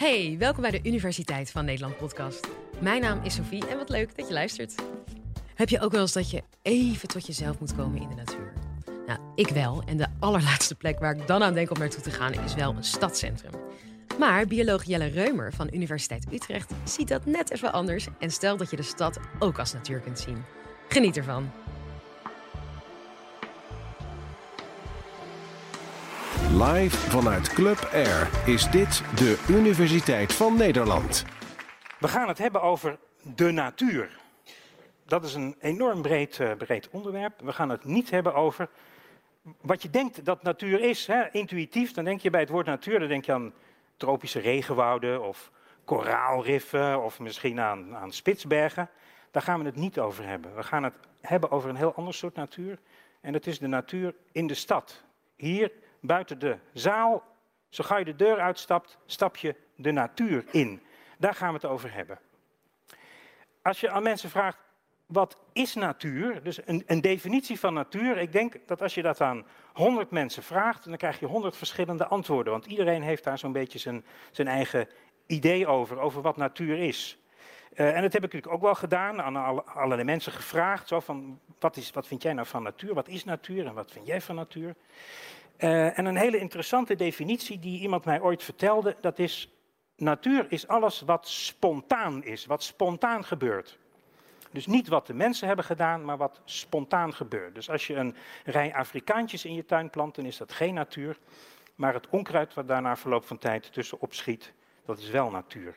Hey, welkom bij de Universiteit van Nederland podcast. Mijn naam is Sophie en wat leuk dat je luistert. Heb je ook wel eens dat je even tot jezelf moet komen in de natuur? Nou, ik wel. En de allerlaatste plek waar ik dan aan denk om naartoe te gaan is wel een stadscentrum. Maar bioloog Jelle Reumer van Universiteit Utrecht ziet dat net even anders en stelt dat je de stad ook als natuur kunt zien. Geniet ervan. Live vanuit Club Air is dit de Universiteit van Nederland. We gaan het hebben over de natuur. Dat is een enorm breed, eh, breed onderwerp. We gaan het niet hebben over wat je denkt dat natuur is. Hè. Intuïtief, dan denk je bij het woord natuur, dan denk je aan tropische regenwouden of koraalriffen of misschien aan, aan Spitsbergen. Daar gaan we het niet over hebben. We gaan het hebben over een heel ander soort natuur. En dat is de natuur in de stad. Hier buiten de zaal, zo ga je de deur uitstapt, stap je de natuur in. Daar gaan we het over hebben. Als je aan mensen vraagt, wat is natuur? Dus een, een, definitie van natuur. Ik denk dat als je dat aan 100 mensen vraagt, dan krijg je 100 verschillende antwoorden. Want iedereen heeft daar zo'n beetje zijn, zijn eigen idee over, over wat natuur is. Uh, en dat heb ik natuurlijk ook wel gedaan, aan alle, allerlei mensen gevraagd. Zo van, wat, is, wat vind jij nou van natuur? Wat is natuur en wat vind jij van natuur? Uh, en een hele interessante definitie die iemand mij ooit vertelde, dat is, natuur is alles wat spontaan is, wat spontaan gebeurt. Dus niet wat de mensen hebben gedaan, maar wat spontaan gebeurt. Dus als je een rij Afrikaantjes in je tuin plant, dan is dat geen natuur. Maar het onkruid wat daar na verloop van tijd tussen opschiet, dat is wel natuur.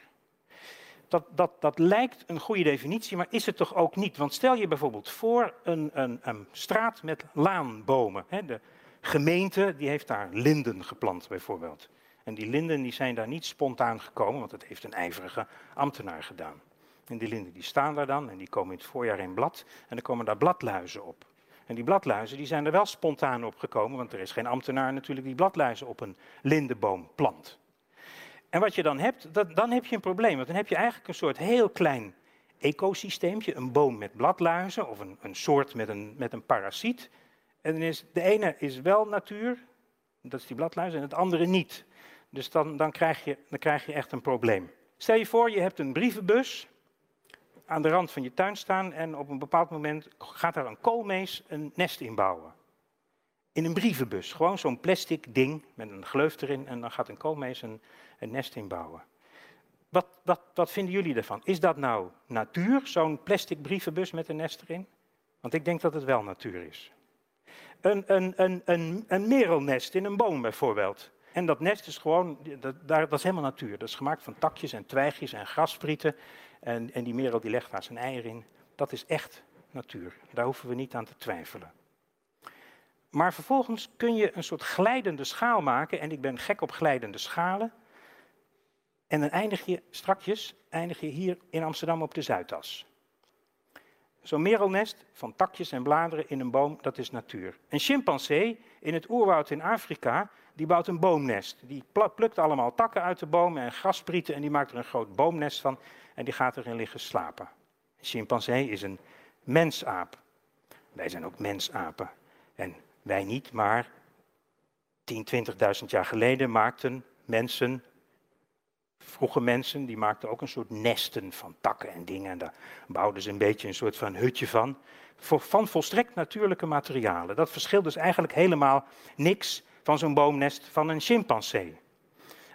Dat, dat, dat lijkt een goede definitie, maar is het toch ook niet? Want stel je bijvoorbeeld voor een, een, een straat met laanbomen. Hè, de gemeente die heeft daar linden geplant bijvoorbeeld. En die linden die zijn daar niet spontaan gekomen, want dat heeft een ijverige ambtenaar gedaan. En die linden die staan daar dan en die komen in het voorjaar in blad en dan komen daar bladluizen op. En die bladluizen die zijn er wel spontaan op gekomen, want er is geen ambtenaar natuurlijk die bladluizen op een lindenboom plant. En wat je dan hebt, dat, dan heb je een probleem, want dan heb je eigenlijk een soort heel klein ecosysteempje, een boom met bladluizen of een, een soort met een, met een parasiet. En is, de ene is wel natuur, dat is die bladluis, en het andere niet. Dus dan, dan, krijg je, dan krijg je echt een probleem. Stel je voor, je hebt een brievenbus aan de rand van je tuin staan en op een bepaald moment gaat daar een koolmees een nest inbouwen. In een brievenbus, gewoon zo'n plastic ding met een gleuf erin en dan gaat een koolmees een, nest inbouwen. Wat, wat, wat vinden jullie ervan? Is dat nou natuur, zo'n plastic brievenbus met een nest erin? Want ik denk dat het wel natuur is een, een, een, een, een merelnest in een boom bijvoorbeeld. En dat nest is gewoon, dat, dat is helemaal natuur. Dat is gemaakt van takjes en twijgjes en grassprieten. En, en die merel die legt daar zijn eier in. Dat is echt natuur. Daar hoeven we niet aan te twijfelen. Maar vervolgens kun je een soort glijdende schaal maken. En ik ben gek op glijdende schalen. En dan eindig je strakjes eindig je hier in Amsterdam op de Zuidas. Zo'n merelnest van takjes en bladeren in een boom, dat is natuur. Een chimpansee in het oerwoud in Afrika, die bouwt een boomnest. Die plukt allemaal takken uit de boom en grasprieten en die maakt er een groot boomnest van en die gaat erin liggen slapen. Een chimpansee is een mensaap. Wij zijn ook mensapen. En wij niet, maar 10, 20.000 jaar geleden maakten mensen Vroege mensen die maakten ook een soort nesten van takken en dingen. En daar bouwden ze een beetje een soort van hutje van. Van volstrekt natuurlijke materialen. Dat verschilt dus eigenlijk helemaal niks van zo'n boomnest van een chimpansee.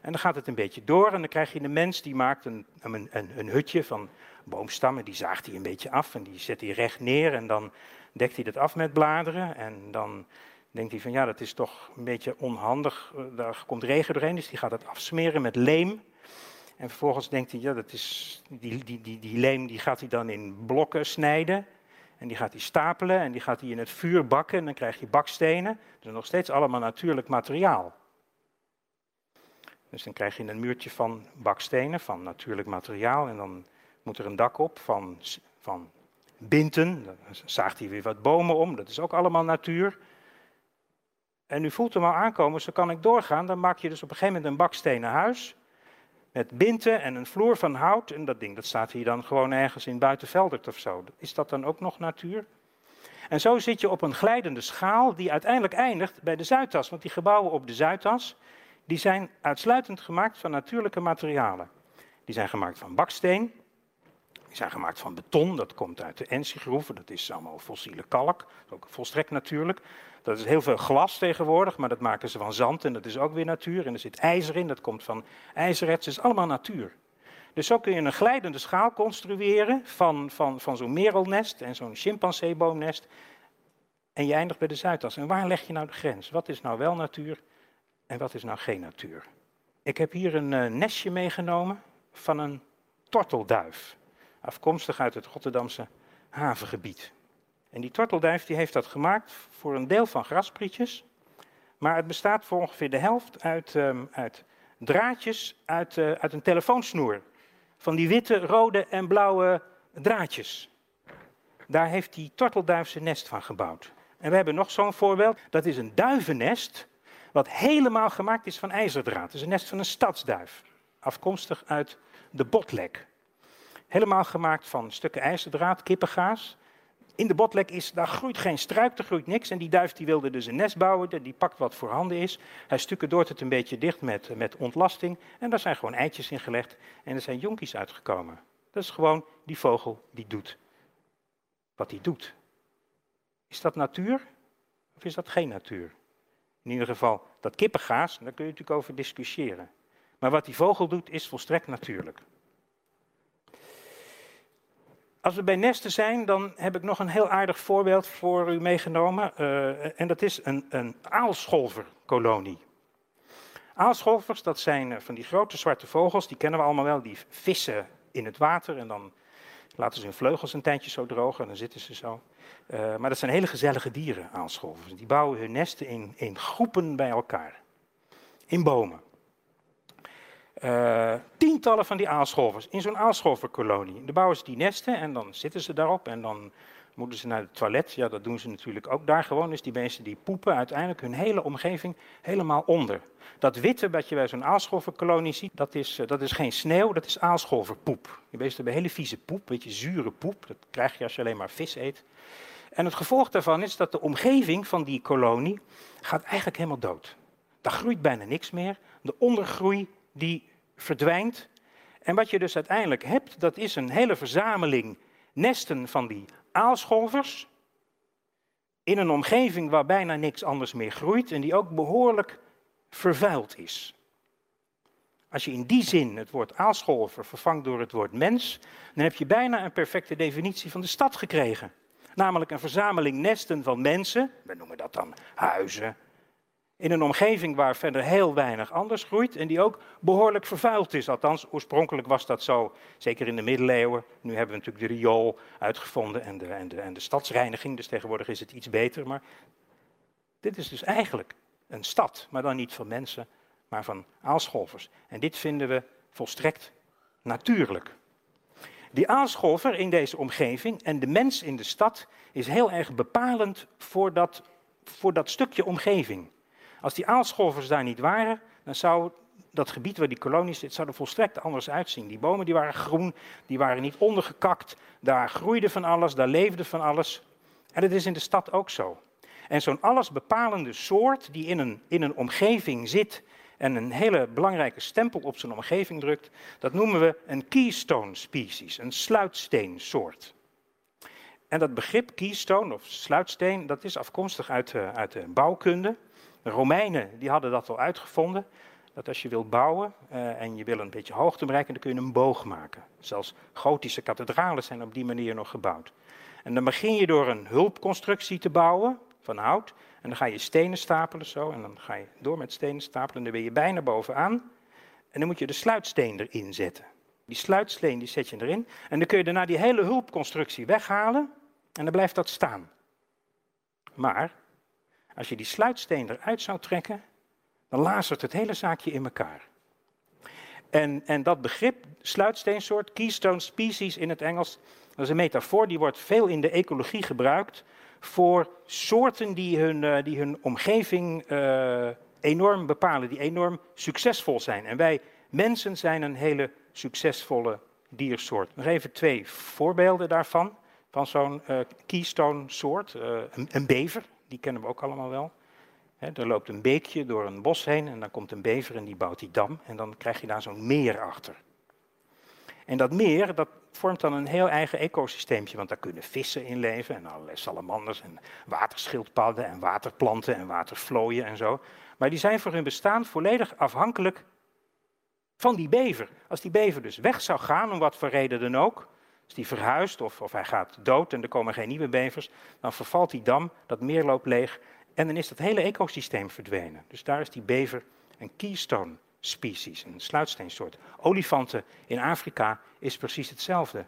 En dan gaat het een beetje door en dan krijg je de mens die maakt een, een, een, een hutje van boomstammen. Die zaagt hij een beetje af en die zet hij recht neer en dan dekt hij dat af met bladeren. En dan denkt hij van ja, dat is toch een beetje onhandig. Daar komt regen doorheen, dus die gaat het afsmeren met leem. En vervolgens denkt hij, ja, dat is, die, die, die, die leem die gaat hij dan in blokken snijden. En die gaat hij stapelen en die gaat hij in het vuur bakken. En dan krijg je bakstenen. Is nog steeds allemaal natuurlijk materiaal. Dus dan krijg je een muurtje van bakstenen, van natuurlijk materiaal. En dan moet er een dak op van, van binten. Dan zaagt hij weer wat bomen om. Dat is ook allemaal natuur. En u voelt hem al aankomen, zo kan ik doorgaan. Dan maak je dus op een gegeven moment een bakstenen huis met binten en een vloer van hout. En dat ding dat staat hier dan gewoon ergens in Buitenveldert of zo. Is dat dan ook nog natuur? En zo zit je op een glijdende schaal die uiteindelijk eindigt bij de Zuidas. Want die gebouwen op de Zuidas, die zijn uitsluitend gemaakt van natuurlijke materialen. Die zijn gemaakt van baksteen, die zijn gemaakt van beton, dat komt uit de Ensi-groeven, dat is allemaal fossiele kalk, ook volstrekt natuurlijk. Dat is heel veel glas tegenwoordig, maar dat maken ze van zand en dat is ook weer natuur. En er zit ijzer in, dat komt van ijzererts, dat is allemaal natuur. Dus zo kun je een glijdende schaal construeren van, van, van zo'n merelnest en zo'n chimpanseeboomnest. En je eindigt bij de Zuidas. En waar leg je nou de grens? Wat is nou wel natuur en wat is nou geen natuur? Ik heb hier een uh, nestje meegenomen van een tortelduif. Afkomstig uit het Rotterdamse havengebied. En die tortelduif die heeft dat gemaakt voor een deel van grasprietjes. Maar het bestaat voor ongeveer de helft uit, um, uit draadjes uit, uh, uit een telefoonsnoer. Van die witte, rode en blauwe draadjes. Daar heeft die tortelduif zijn nest van gebouwd. En we hebben nog zo'n voorbeeld. Dat is een duivennest, wat helemaal gemaakt is van ijzerdraad. Het is een nest van een stadsduif, afkomstig uit de botlek. Helemaal gemaakt van stukken ijzerdraad, kippengaas. In de botlek is, daar groeit geen struik, er groeit niks. En die duif die wilde dus een nest bouwen, die pakt wat voorhanden is. Hij stukken het een beetje dicht met, met ontlasting. En daar zijn gewoon eitjes in gelegd en er zijn jonkies uitgekomen. Dat is gewoon die vogel die doet wat hij doet. Is dat natuur of is dat geen natuur? In ieder geval, dat kippengaas, daar kun je natuurlijk over discussiëren. Maar wat die vogel doet, is volstrekt natuurlijk. Als we bij nesten zijn, dan heb ik nog een heel aardig voorbeeld voor u meegenomen. Uh, en dat is een, een aalscholverkolonie. Aalscholvers, dat zijn eh, van die grote zwarte vogels, die kennen we allemaal wel. Die vissen in het water en dan laten ze hun vleugels een tijdje zo drogen en dan zitten ze zo. Uh, maar dat zijn hele gezellige dieren, aalscholvers. Die bouwen hun nesten in, in groepen bij elkaar. In bomen. Uh, tientallen van die aalscholvers in zo'n aalscholverkolonie. Dan bouwen ze die nesten en dan zitten ze daarop en dan moeten ze naar het toilet. Ja, dat doen ze natuurlijk ook daar gewoon. Dus die mensen die poepen uiteindelijk hun hele omgeving helemaal onder. Dat witte wat je bij zo'n aalscholverkolonie ziet, dat is, eh, dat is geen sneeuw, dat is aalscholverpoep. Die beesten hebben hele vieze poep, een beetje zure poep. Dat krijg je als je alleen maar vis eet. En het gevolg daarvan is dat de omgeving van die kolonie gaat eigenlijk helemaal dood. Daar groeit bijna niks meer. De ondergroei die verdwijnt. En wat je dus uiteindelijk hebt, dat is een hele verzameling nesten van die aalscholvers. In een omgeving waar bijna niks anders meer groeit en die ook behoorlijk vervuild is. Als je in die zin het woord aalscholver vervangt door het woord mens, dan heb je bijna een perfecte definitie van de stad gekregen. Namelijk een verzameling nesten van mensen, we noemen dat dan huizen, in een omgeving waar verder heel weinig anders groeit en die ook behoorlijk vervuild is. Althans, oorspronkelijk was dat zo, zeker in de middeleeuwen. Nu hebben we natuurlijk de riool uitgevonden en de, en de, stadsreiniging, dus tegenwoordig is het iets beter. Maar dit is dus eigenlijk een stad, maar dan niet van mensen, maar van aalscholvers. En dit vinden we volstrekt natuurlijk. Die aalscholver in deze omgeving en de mens in de stad is heel erg bepalend voor dat, voor dat stukje omgeving. Als die aalscholvers daar niet waren, dan zou dat gebied waar die kolonie zit, zou er volstrekt anders uitzien. Die bomen die waren groen, die waren niet ondergekakt, daar groeide van alles, daar leefde van alles. En dat is in de stad ook zo. En zo'n allesbepalende soort die in een, in een omgeving zit en een hele belangrijke stempel op zijn omgeving drukt, dat noemen we een keystone species, een sluitsteensoort. En dat begrip keystone of sluitsteen, dat is afkomstig uit, uit de bouwkunde. De Romeinen die hadden dat al uitgevonden. Dat als je wilt bouwen uh, en je wil een beetje hoogte bereiken, dan kun je een boog maken. Zelfs gotische kathedralen zijn op die manier nog gebouwd. En dan begin je door een hulpconstructie te bouwen van hout. En dan ga je stenen stapelen zo. En dan ga je door met stenen stapelen. En dan ben je bijna bovenaan. En dan moet je de sluitsteen erin zetten. Die sluitsteen die zet je erin. En dan kun je daarna die hele hulpconstructie weghalen. En dan blijft dat staan. Maar als je die sluitsteen eruit zou trekken, dan lazert het hele zaakje in elkaar. En, en dat begrip, sluitsteensoort, keystone species in het Engels, dat is een metafoor die wordt veel in de ecologie gebruikt voor soorten die hun, uh, die hun omgeving uh, enorm bepalen, die enorm succesvol zijn. En wij mensen zijn een hele succesvolle diersoort. Nog even twee voorbeelden daarvan, van zo'n uh, keystone soort. Een, een bever, die kennen we ook allemaal wel. er loopt een beekje door een bos heen en dan komt een bever en die bouwt die dam en dan krijg je daar zo'n meer achter. En dat meer, dat vormt dan een heel eigen ecosysteempje, want daar kunnen vissen in leven en allerlei salamanders en waterschildpadden en waterplanten en watervlooien en zo. Maar die zijn voor hun bestaan volledig afhankelijk van die bever. Als die bever dus weg zou gaan, om wat voor reden dan ook, als die verhuist of, of hij gaat dood en er komen geen nieuwe bevers, dan vervalt die dam, dat meer loopt leeg en dan is dat hele ecosysteem verdwenen. Dus daar is die bever een keystone species, een sluitsteensoort. Olifanten in Afrika is precies hetzelfde.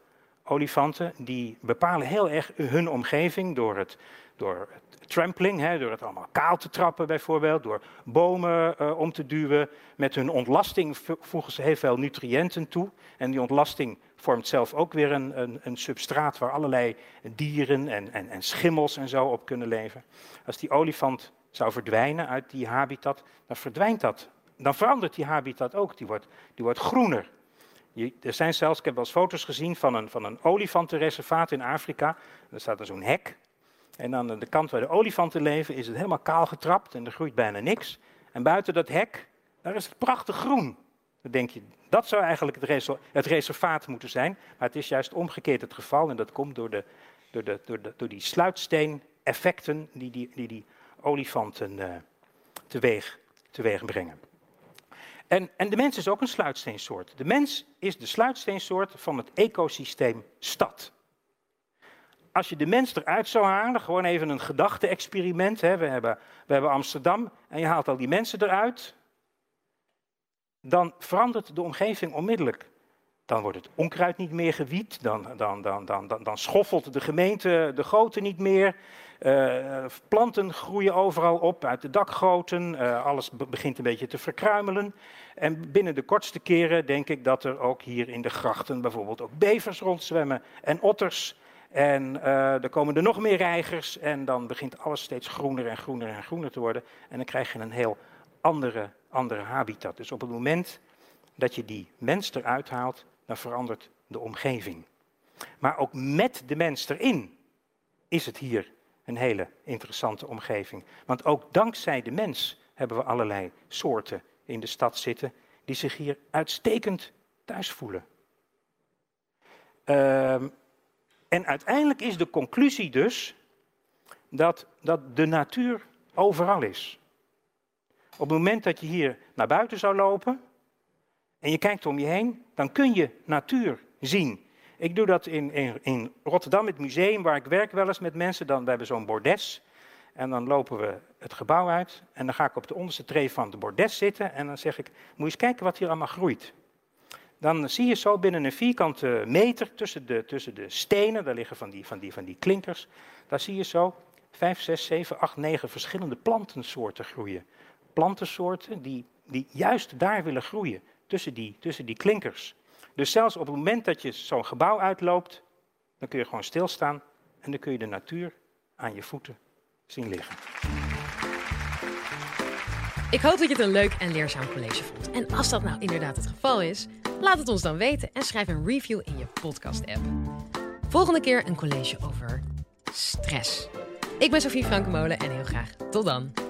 Olifanten die bepalen heel erg hun omgeving door het, door trampling, hè, door het allemaal kaal te trappen bijvoorbeeld, door bomen uh, om te duwen. Met hun ontlasting voegen ze heel veel nutriënten toe. En die ontlasting vormt zelf ook weer een, een, een substraat waar allerlei dieren en, en, en schimmels en zo op kunnen leven. Als die olifant zou verdwijnen uit die habitat, dan verdwijnt dat. Dan verandert die habitat ook, die wordt, die wordt groener. Je, er zijn zelfs, ik heb wel eens foto's gezien van een, van een olifantenreservaat in Afrika. Er staat er zo'n hek. En aan de kant waar de olifanten leven is het helemaal kaal getrapt en er groeit bijna niks. En buiten dat hek, daar is het prachtig groen. Dan denk je, dat zou eigenlijk het, reservaat moeten zijn. Maar het is juist omgekeerd het geval. En dat komt door, de, door, de, door, de, door die sluitsteen-effecten die die, die, die olifanten uh, teweeg, teweeg brengen. En, en de mens is ook een sluitsteensoort. De mens is de sluitsteensoort van het ecosysteem stad. Als je de mens eruit zou halen, gewoon even een gedachte-experiment. We, hebben, we hebben Amsterdam en je haalt al die mensen eruit dan verandert de omgeving onmiddellijk. Dan wordt het onkruid niet meer gewiet, dan, dan, dan, dan, schoffelt de gemeente de goten niet meer. Uh, planten groeien overal op uit de dakgoten, uh, alles begint een beetje te verkruimelen. En binnen de kortste keren denk ik dat er ook hier in de grachten bijvoorbeeld ook bevers rondzwemmen en otters. En uh, er komen er nog meer reigers en dan begint alles steeds groener en groener en groener te worden. En dan krijg je een heel andere, andere habitat. Dus op het moment dat je die mens eruit haalt, dan verandert de omgeving. Maar ook met de mens erin is het hier een hele interessante omgeving. Want ook dankzij de mens hebben we allerlei soorten in de stad zitten die zich hier uitstekend thuis voelen. Uh, en uiteindelijk is de conclusie dus dat, dat de natuur overal is. Op het moment dat je hier naar buiten zou lopen en je kijkt om je heen, dan kun je natuur zien. Ik doe dat in, in, Rotterdam, het museum waar ik werk wel eens met mensen. Dan, we hebben zo'n bordes en dan lopen we het gebouw uit en dan ga ik op de onderste tree van de bordes zitten en dan zeg ik, moet je eens kijken wat hier allemaal groeit. Dan zie je zo binnen een vierkante meter tussen de, tussen de stenen, daar liggen van die, van, die, van die klinkers, daar zie je zo vijf, zes, zeven, acht, negen verschillende plantensoorten groeien plantensoorten die, die juist daar willen groeien, tussen die, tussen die klinkers. Dus zelfs op het moment dat je zo'n gebouw uitloopt, dan kun je gewoon stilstaan en dan kun je de natuur aan je voeten zien liggen. Ik hoop dat je het een leuk en leerzaam college vond. En als dat nou inderdaad het geval is, laat het ons dan weten en schrijf een review in je podcast-app. Volgende keer een college over stress. Ik ben Sofie Frankemolen en heel graag tot dan.